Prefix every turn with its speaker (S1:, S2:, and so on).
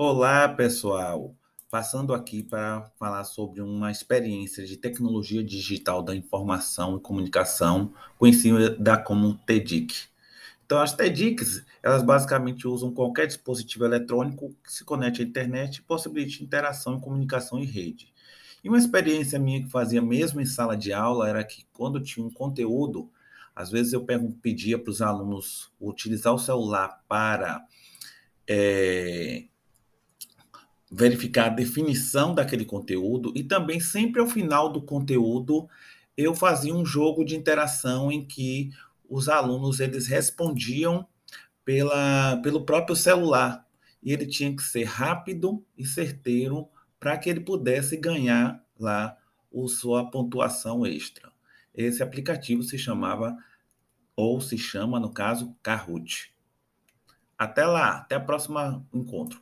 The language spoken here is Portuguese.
S1: Olá, pessoal! Passando aqui para falar sobre uma experiência de tecnologia digital da informação e comunicação, conhecida como TEDIC. Então, as TEDICs, elas basicamente usam qualquer dispositivo eletrônico que se conecte à internet e possibilite interação e comunicação em rede. E uma experiência minha que fazia mesmo em sala de aula era que quando tinha um conteúdo, às vezes eu pedia para os alunos utilizar o celular para é, verificar a definição daquele conteúdo e também sempre ao final do conteúdo eu fazia um jogo de interação em que os alunos eles respondiam pela, pelo próprio celular e ele tinha que ser rápido e certeiro para que ele pudesse ganhar lá a sua pontuação extra. Esse aplicativo se chamava ou se chama no caso Kahoot. Até lá, até o próximo encontro.